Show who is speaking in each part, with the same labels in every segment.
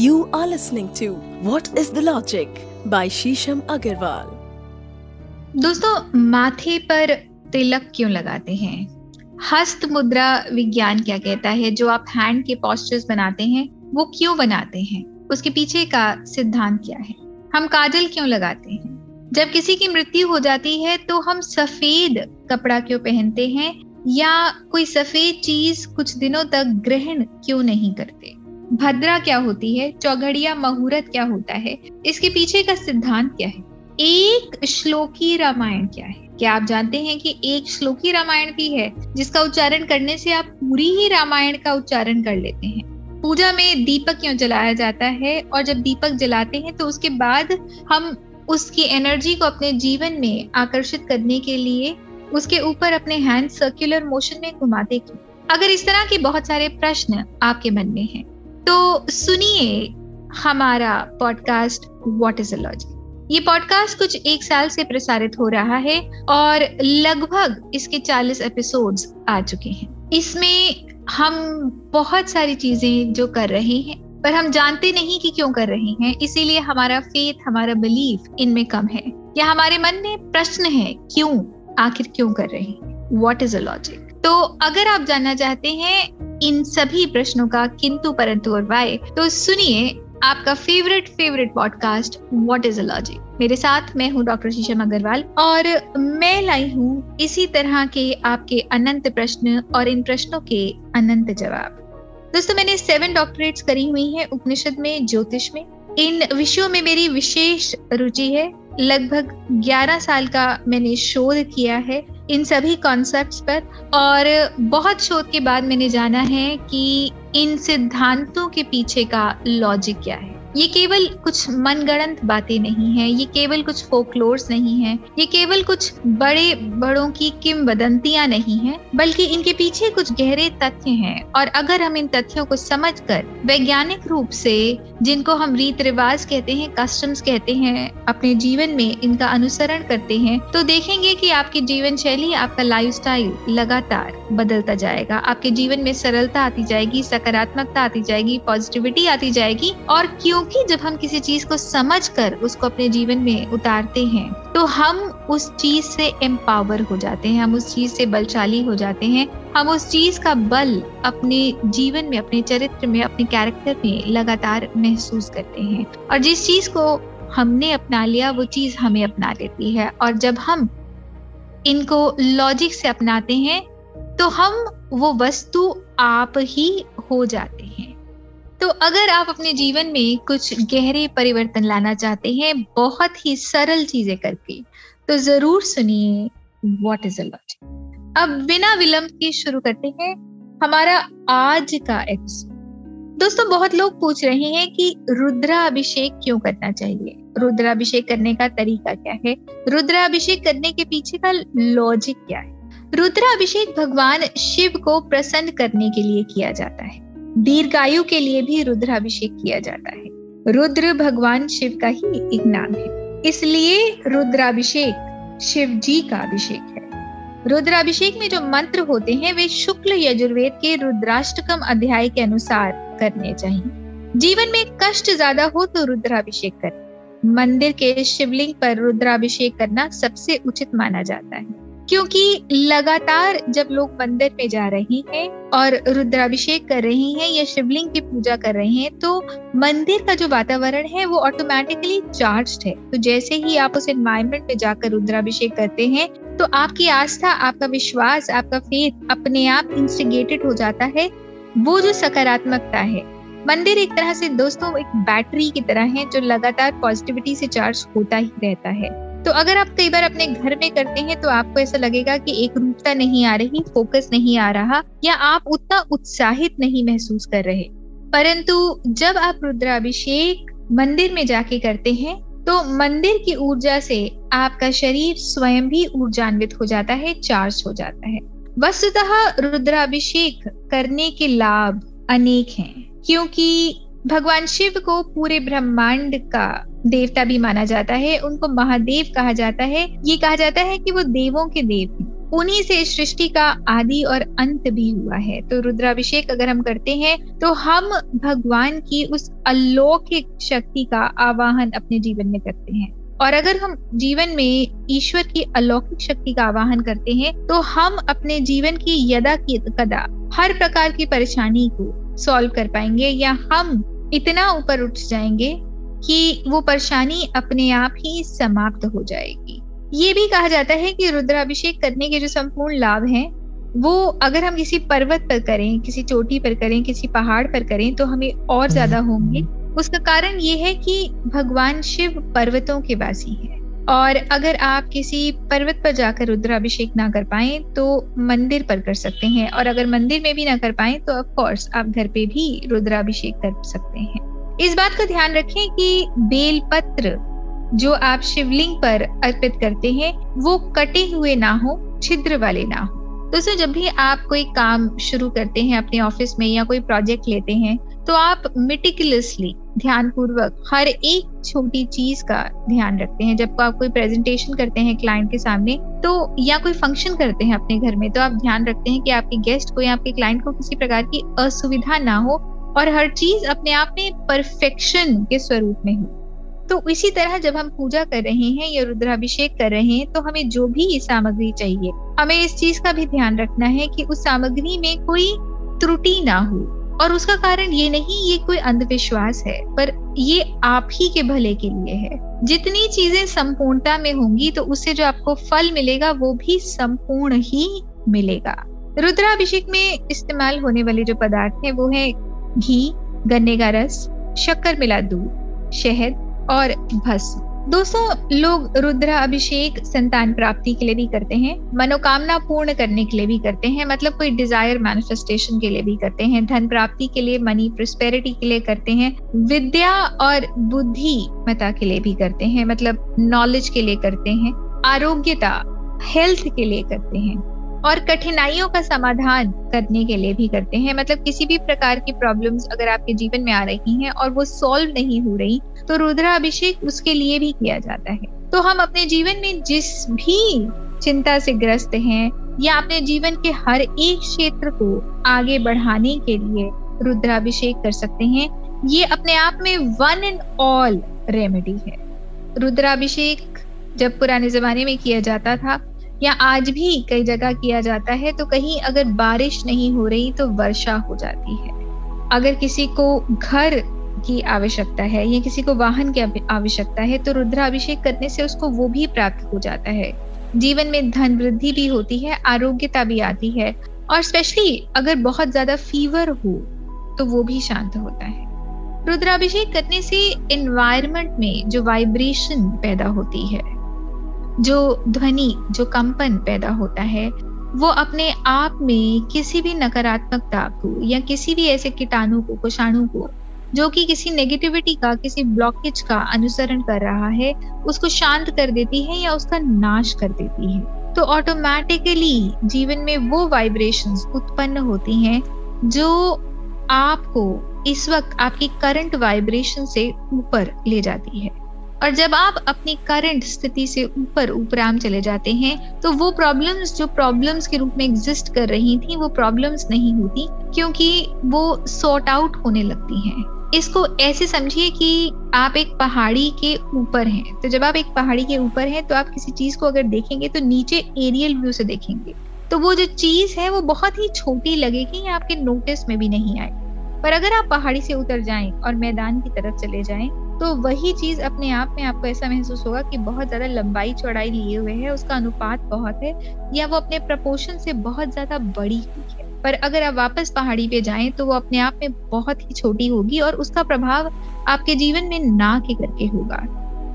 Speaker 1: You are listening to What is the Logic by Shisham Agarwal.
Speaker 2: दोस्तों, माथे पर तिलक क्यों लगाते हैं? हस्त मुद्रा विज्ञान क्या कहता है? जो आप हैंड के पोस्टर्स बनाते हैं, वो क्यों बनाते हैं? उसके पीछे का सिद्धांत क्या है? हम काजल क्यों लगाते हैं? जब किसी की मृत्यु हो जाती है तो हम सफ़ेद कपड़ा क्यों पहनते हैं? या कोई सफ़ेद चीज़ कुछ दिनों तक ग्रहण क्यों नहीं करते? भद्रा क्या होती है? चौघड़िया मुहूर्त क्या होता है? इसके पीछे का सिद्धांत क्या है? एक श्लोकी रामायण क्या है? क्या आप जानते हैं कि एक श्लोकी रामायण भी है, जिसका उच्चारण करने से आप पूरी ही रामायण का उच्चारण कर लेते हैं? पूजा में दीपक क्यों जलाया जाता है और जब दीपक जलाते हैं तो उसके बाद हम उसकी एनर्जी को अपने जीवन में आकर्षित करने के लिए उसके ऊपर अपने हैंड सर्कुलर मोशन में घुमाते क्यों? अगर इस तरह के बहुत सारे प्रश्न आपके मन में हैं तो सुनिए हमारा podcast what is a logic ये पॉडकास्ट कुछ एक साल से प्रसारित हो रहा है और लगभग इसके 40 एपिसोड्स आ चुके हैं। इसमें हम बहुत सारी चीज़ें जो कर रहे हैं, पर हम जानते नहीं कि क्यों कर रहे हैं, इसीलिए हमारा फेथ हमारा बिलीफ इनमें कम है। या हमारे मन में प्रश्न है, क्यों, आखिर क्यों कर रहे हैं? वॉट इज़ अ लॉजिक तो अगर आप जानना चाहते हैं इन सभी प्रश्नों का, किंतु परंतु और वाय तो सुनिए आपका favourite favourite podcast what is a logic मेरे साथ मैं हूँ डॉक्टर शीशम अग्रवाल और मैं लाई हूँ इसी तरह के आपके अनंत प्रश्न और इन प्रश्नों के अनंत जवाब। दोस्तों, मैंने सेवन डॉक्टरेट्स करी हुई हैं उपनिषद में, ज्योतिष में। इन विषयों में मेरी विशेष रुचि है। लगभग 11 साल का मैंने शोध किया है। इन सभी कॉन्सेप्ट्स पर। और बहुत शोध के बाद मैंने जाना है कि इन सिद्धांतों के पीछे का लॉजिक क्या है। ये केवल कुछ मनगढ़ंत बातें नहीं है, ये केवल कुछ फोकलोर्स नहीं है, ये केवल कुछ बड़े बड़ों की किम किमवदंतियाँ नहीं है, बल्कि इनके पीछे कुछ गहरे तथ्य हैं। और अगर हम इन तथ्यों को समझकर वैज्ञानिक रूप से, जिनको हम रीत रिवाज कहते हैं कस्टम्स कहते हैं, अपने जीवन में इनका अनुसरण करते हैं तो देखेंगे कि आपकी जीवन शैली आपका लाइफ लगातार बदलता जाएगा। आपके जीवन में सरलता आती जाएगी, सकारात्मकता आती जाएगी पॉजिटिविटी आती जाएगी, और क्यों क्योंकि जब हम किसी चीज़ को समझ कर उसको अपने जीवन में उतारते हैं तो हम उस चीज़ से एम्पावर हो जाते हैं, हम उस चीज़ से बलशाली हो जाते हैं, हम उस चीज़ का बल अपने जीवन में, अपने चरित्र में, अपने कैरेक्टर में लगातार महसूस करते हैं। और जिस चीज़ को हमने अपना लिया, वो चीज़ हमें अपना लेती है। और जब हम इनको लॉजिक से अपनाते हैं तो हम वो वस्तु आप ही हो जाते हैं। तो अगर आप अपने जीवन में कुछ गहरे परिवर्तन लाना चाहते हैं, बहुत ही सरल चीज़ें करके तो ज़रूर सुनिए व्हाट इज़ अ लॉजिक अब बिना विलंब के शुरू करते हैं हमारा आज का एपिसोड दोस्तों, बहुत लोग पूछ रहे हैं कि रुद्राभिषेक क्यों करना चाहिए? रुद्राभिषेक करने का तरीका क्या है? रुद्राभिषेक करने के पीछे का लॉजिक क्या है? रुद्राभिषेक भगवान शिव को प्रसन्न करने के लिए किया जाता है। दीर्घायु के लिए भी रुद्राभिषेक किया जाता है। रुद्र भगवान शिव का ही एक नाम है। इसलिए रुद्राभिषेक शिव जी का अभिषेक है। रुद्राभिषेक में जो मंत्र होते हैं, वे शुक्ल यजुर्वेद के रुद्राष्टकम अध्याय के अनुसार करने चाहिए। जीवन में कष्ट ज़्यादा हो तो रुद्राभिषेक करें। मंदिर के शिवलिंग पर रुद्राभिषेक करना सबसे उचित माना जाता है। क्योंकि लगातार जब लोग मंदिर में जा रहे हैं और रुद्राभिषेक कर रहे हैं या शिवलिंग की पूजा कर रहे हैं तो मंदिर का जो वातावरण है वो ऑटोमेटिकली चार्ज है। तो जैसे ही आप उस एनवायरमेंट में जाकर रुद्राभिषेक करते हैं तो आपकी आस्था, आपका विश्वास, आपका फेथ अपने आप इंस्टिगेटेड हो जाता है। वो जो सकारात्मकता है। मंदिर एक तरह से दोस्तों, एक बैटरी की तरह है जो लगातार पॉजिटिविटी से चार्ज होता ही रहता है। तो अगर आप कई बार अपने घर में करते हैं तो आपको ऐसा लगेगा कि एक रूपता नहीं आ रही, फोकस नहीं आ रहा, या आप उतना उत्साहित नहीं महसूस कर रहे। परंतु जब आप रुद्राभिषेक मंदिर में जाके करते हैं तो मंदिर की ऊर्जा से आपका शरीर स्वयं भी ऊर्जान्वित हो जाता है, चार्ज हो जाता है। वस्तुतः रुद्राभिषेक करने के लाभ अनेक हैं, क्योंकि भगवान शिव को पूरे ब्रह्मांड का देवता भी माना जाता है, उनको महादेव कहा जाता है। ये कहा जाता है कि वो देवों के देव हैं। उन्हीं से सृष्टि का आदि और अंत भी हुआ है। तो रुद्राभिषेक अगर हम करते हैं तो हम भगवान की उस अलौकिक शक्ति का आवाहन अपने जीवन में करते हैं। और अगर हम जीवन में ईश्वर की अलौकिक शक्ति का आवाहन करते हैं तो हम अपने जीवन की यदा की कदा हर प्रकार की परेशानी को सॉल्व कर पाएँगे या हम इतना ऊपर उठ जाएँगे कि वो परेशानी अपने आप ही समाप्त हो जाएगी। ये भी कहा जाता है कि रुद्राभिषेक करने के जो संपूर्ण लाभ हैं वो अगर हम किसी पर्वत पर करें किसी चोटी पर करें किसी पहाड़ पर करें तो हमें और ज़्यादा होंगे। उसका कारण ये है कि भगवान शिव पर्वतों के वासी है। और अगर आप किसी पर्वत पर जाकर रुद्राभिषेक ना कर पाए तो मंदिर पर कर सकते हैं। और अगर मंदिर में भी ना कर पाए तो ऑफ़ कोर्स आप घर पे भी रुद्राभिषेक कर सकते हैं। इस बात का ध्यान रखें कि बेल पत्र जो आप शिवलिंग पर अर्पित करते हैं, वो कटे हुए ना हो, छिद्र वाले ना हो। दोस्तों जब भी आप कोई काम शुरू करते हैं अपने ऑफ़िस में या कोई प्रोजेक्ट लेते हैं तो आप मिटिकुलसली ध्यान पूर्वक हर एक छोटी चीज़ का ध्यान रखते हैं। जब आप कोई प्रेजेंटेशन करते हैं क्लाइंट के सामने तो या कोई फ़ंक्शन करते हैं अपने घर में तो आप ध्यान रखते हैं कि आपके गेस्ट को या आपके क्लाइंट को किसी प्रकार की असुविधा ना हो और हर चीज़ अपने आप में परफेक्शन के स्वरूप में हो। तो इसी तरह जब हम पूजा कर रहे हैं या रुद्राभिषेक कर रहे हैं तो हमें जो भी सामग्री चाहिए, हमें इस चीज़ का भी ध्यान रखना है कि उस सामग्री में कोई त्रुटि ना हो। और उसका कारण ये नहीं, ये कोई अंधविश्वास है, पर ये आप ही के भले के लिए है। जितनी चीज़ें संपूर्णता में होंगी तो उससे जो आपको फल मिलेगा, वो भी संपूर्ण ही मिलेगा। रुद्राभिषेक में इस्तेमाल होने वाले जो पदार्थ है, वो है घी, गन्ने का रस, शक्कर मिला दूध, शहद और भस्म। दोस्तों, लोग रुद्र अभिषेक संतान प्राप्ति के लिए भी करते हैं, मनोकामना पूर्ण करने के लिए भी करते हैं मतलब कोई डिज़ायर मैनिफेस्टेशन के लिए भी करते हैं, धन प्राप्ति के लिए मनी प्रोस्पेरिटी के लिए करते हैं, विद्या और बुद्धि मता के लिए भी करते हैं मतलब नॉलेज के लिए करते हैं, आरोग्यता हेल्थ के लिए करते हैं। और कठिनाइयों का समाधान करने के लिए भी करते हैं। मतलब किसी भी प्रकार की प्रॉब्लम्स अगर आपके जीवन में आ रही हैं और वो सॉल्व नहीं हो रही तो रुद्राभिषेक उसके लिए भी किया जाता है। तो हम अपने जीवन में जिस भी चिंता से ग्रस्त हैं या अपने जीवन के हर एक क्षेत्र को आगे बढ़ाने के लिए रुद्राभिषेक कर सकते हैं, ये अपने आप में वन एंड ऑल रेमेडी है। रुद्राभिषेक जब पुराने जमाने में किया जाता था या आज भी कई जगह किया जाता है तो कहीं अगर बारिश नहीं हो रही तो वर्षा हो जाती है। अगर किसी को घर की आवश्यकता है या किसी को वाहन की आवश्यकता है तो रुद्राभिषेक करने से उसको वो भी प्राप्त हो जाता है। जीवन में धन वृद्धि भी होती है, आरोग्यता भी आती है, और स्पेशली अगर बहुत ज़्यादा फीवर हो तो वो भी शांत होता है। रुद्राभिषेक करने से एनवायरमेंट में जो वाइब्रेशन पैदा होती है जो ध्वनि, जो कंपन पैदा होता है, वो अपने आप में किसी भी नकारात्मकता को या किसी भी ऐसे कीटाणु को, कुषाणु को, जो कि किसी नेगेटिविटी का, किसी ब्लॉकेज का अनुसरण कर रहा है, उसको शांत कर देती है या उसका नाश कर देती है। तो ऑटोमेटिकली जीवन में वो वाइब्रेशंस उत्पन्न होती हैं, जो आपको इस वक्त आपकी करंट वाइब्रेशन से ऊपर ले जाती है। और जब आप अपनी करंट स्थिति से ऊपर उपराम चले जाते हैं तो वो प्रॉब्लम्स जो प्रॉब्लम्स के रूप में एग्जिस्ट कर रही थी, वो प्रॉब्लम्स नहीं होती, क्योंकि वो सॉर्ट आउट होने लगती हैं। इसको ऐसे समझिए कि आप एक पहाड़ी के ऊपर हैं। तो जब आप एक पहाड़ी के ऊपर हैं तो आप किसी चीज़ को अगर देखेंगे तो नीचे एरियल व्यू से देखेंगे। तो वो जो चीज़ है, वो बहुत ही छोटी लगेगी, या आपके नोटिस में भी नहीं आएगी पर अगर आप पहाड़ी से उतर जाएँ और मैदान की तरफ़ चले जाएँ तो वही चीज़ अपने आप में आपको ऐसा महसूस होगा कि बहुत ज़्यादा लंबाई चौड़ाई लिए हुए है, उसका अनुपात बहुत है, या वो अपने प्रपोर्शन से बहुत ज़्यादा बड़ी हुई है। पर अगर आप वापस पहाड़ी पे जाएँ तो वो अपने आप में बहुत ही छोटी होगी और उसका प्रभाव आपके जीवन में ना के करके होगा।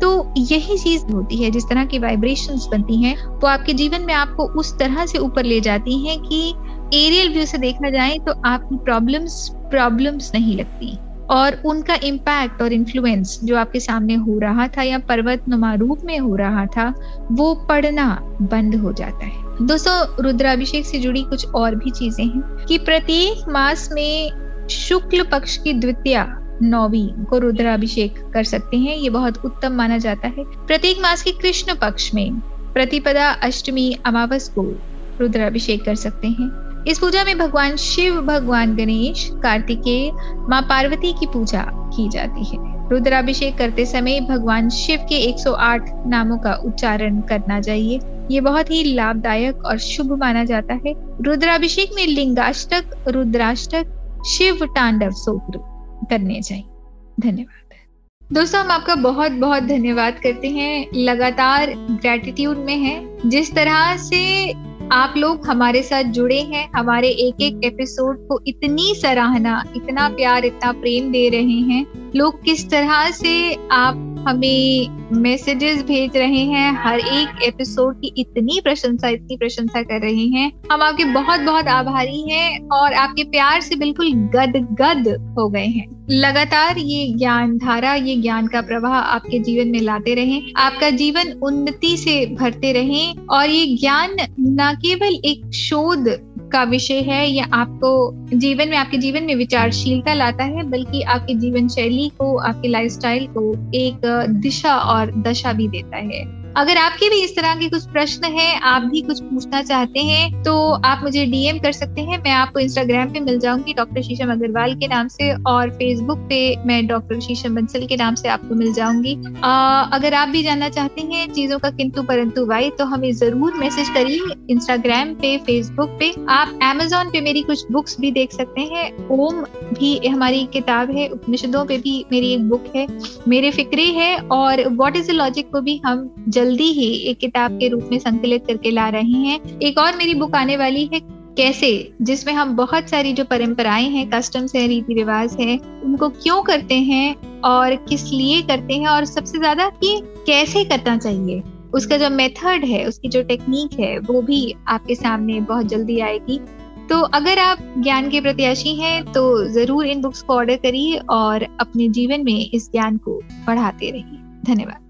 Speaker 2: तो यही चीज़ होती है, जिस तरह की वाइब्रेशंस बनती हैं, वो आपके जीवन में आपको उस तरह से ऊपर ले जाती हैं कि एरियल व्यू से देखा जाए तो आपकी प्रॉब्लम्स प्रॉब्लम्स नहीं लगती। और उनका इम्पैक्ट और इन्फ्लुएंस जो आपके सामने हो रहा था या पर्वत नुमा रूप में हो रहा था, वो पढ़ना बंद हो जाता है। दोस्तों, रुद्राभिषेक से जुड़ी कुछ और भी चीज़ें हैं कि प्रत्येक मास में शुक्ल पक्ष की द्वितीय नौवीं को रुद्राभिषेक कर सकते हैं, ये बहुत उत्तम माना जाता है। प्रत्येक मास के कृष्ण पक्ष में प्रतिपदा अष्टमी अमावस को रुद्राभिषेक कर सकते हैं। इस पूजा में भगवान शिव, भगवान गणेश, कार्तिकेय, माँ पार्वती की पूजा की जाती है। रुद्राभिषेक करते समय भगवान शिव के 108 नामों का उच्चारण करना चाहिए। ये बहुत ही लाभदायक और शुभ माना जाता है। रुद्राभिषेक में लिंगाष्टक, रुद्राष्टक, शिव, तांडव, सूत्र करने चाहिए। धन्यवाद। दोस्तों, हम आपका बहुत बहुत धन्यवाद करते हैं। लगातार ग्रेटिट्यूड में है। जिस तरह से आप लोग हमारे साथ जुड़े हैं, हमारे एक एक एपिसोड को इतनी सराहना, इतना प्यार, इतना प्रेम दे रहे हैं। लोग किस तरह से आप हमें मैसेजेस भेज रहे हैं। हर एक एपिसोड की इतनी प्रशंसा इतनी प्रशंसा कर रहे हैं। हम आपके बहुत बहुत आभारी हैं और आपके प्यार से बिल्कुल गद गद हो गए हैं। लगातार ये ज्ञान धारा, ये ज्ञान का प्रवाह आपके जीवन में लाते रहें। आपका जीवन उन्नति से भरते रहें और ये ज्ञान न केवल एक शोध का विषय है या आपको जीवन में, आपके जीवन में विचारशीलता लाता है, बल्कि आपके जीवन शैली को, आपके लाइफस्टाइल को एक दिशा और दशा भी देता है। अगर आपके भी इस तरह के कुछ प्रश्न हैं, आप भी कुछ पूछना चाहते हैं तो आप मुझे डीएम कर सकते हैं। मैं आपको इंस्टाग्राम पे मिल जाऊँगी, डॉक्टर शीशम अग्रवाल के नाम से, और फेसबुक पे मैं डॉक्टर शीशम बंसल के नाम से आपको मिल जाऊँगी। अगर आप भी जानना चाहते हैं चीज़ों का किंतु परंतु वाई तो हमें ज़रूर मैसेज करिए इंस्टाग्राम पे फेसबुक पे। आप एमेजोन पे मेरी कुछ बुक्स भी देख सकते हैं। ओम भी हमारी किताब है, उपनिषदों पे भी मेरी एक बुक है, मेरे फिक्रे है, और वॉट इज़ द लॉजिक को भी हम जल्दी ही एक किताब के रूप में संकलित करके ला रहे हैं। एक और मेरी बुक आने वाली है, कैसे? जिसमें हम बहुत सारी जो परंपराएँ हैं कस्टम्स हैं, रीति रिवाज है, उनको क्यों करते हैं और किस लिए करते हैं और सबसे ज़्यादा कि कैसे करना चाहिए? उसका जो मेथड है, उसकी जो टेक्निक है, वो भी आपके सामने बहुत जल्दी आएगी। तो अगर आप ज्ञान के प्रत्याशी हैं तो ज़रूर इन बुक्स को ऑर्डर करिए और अपने जीवन में इस ज्ञान को बढ़ाते रहिए। धन्यवाद।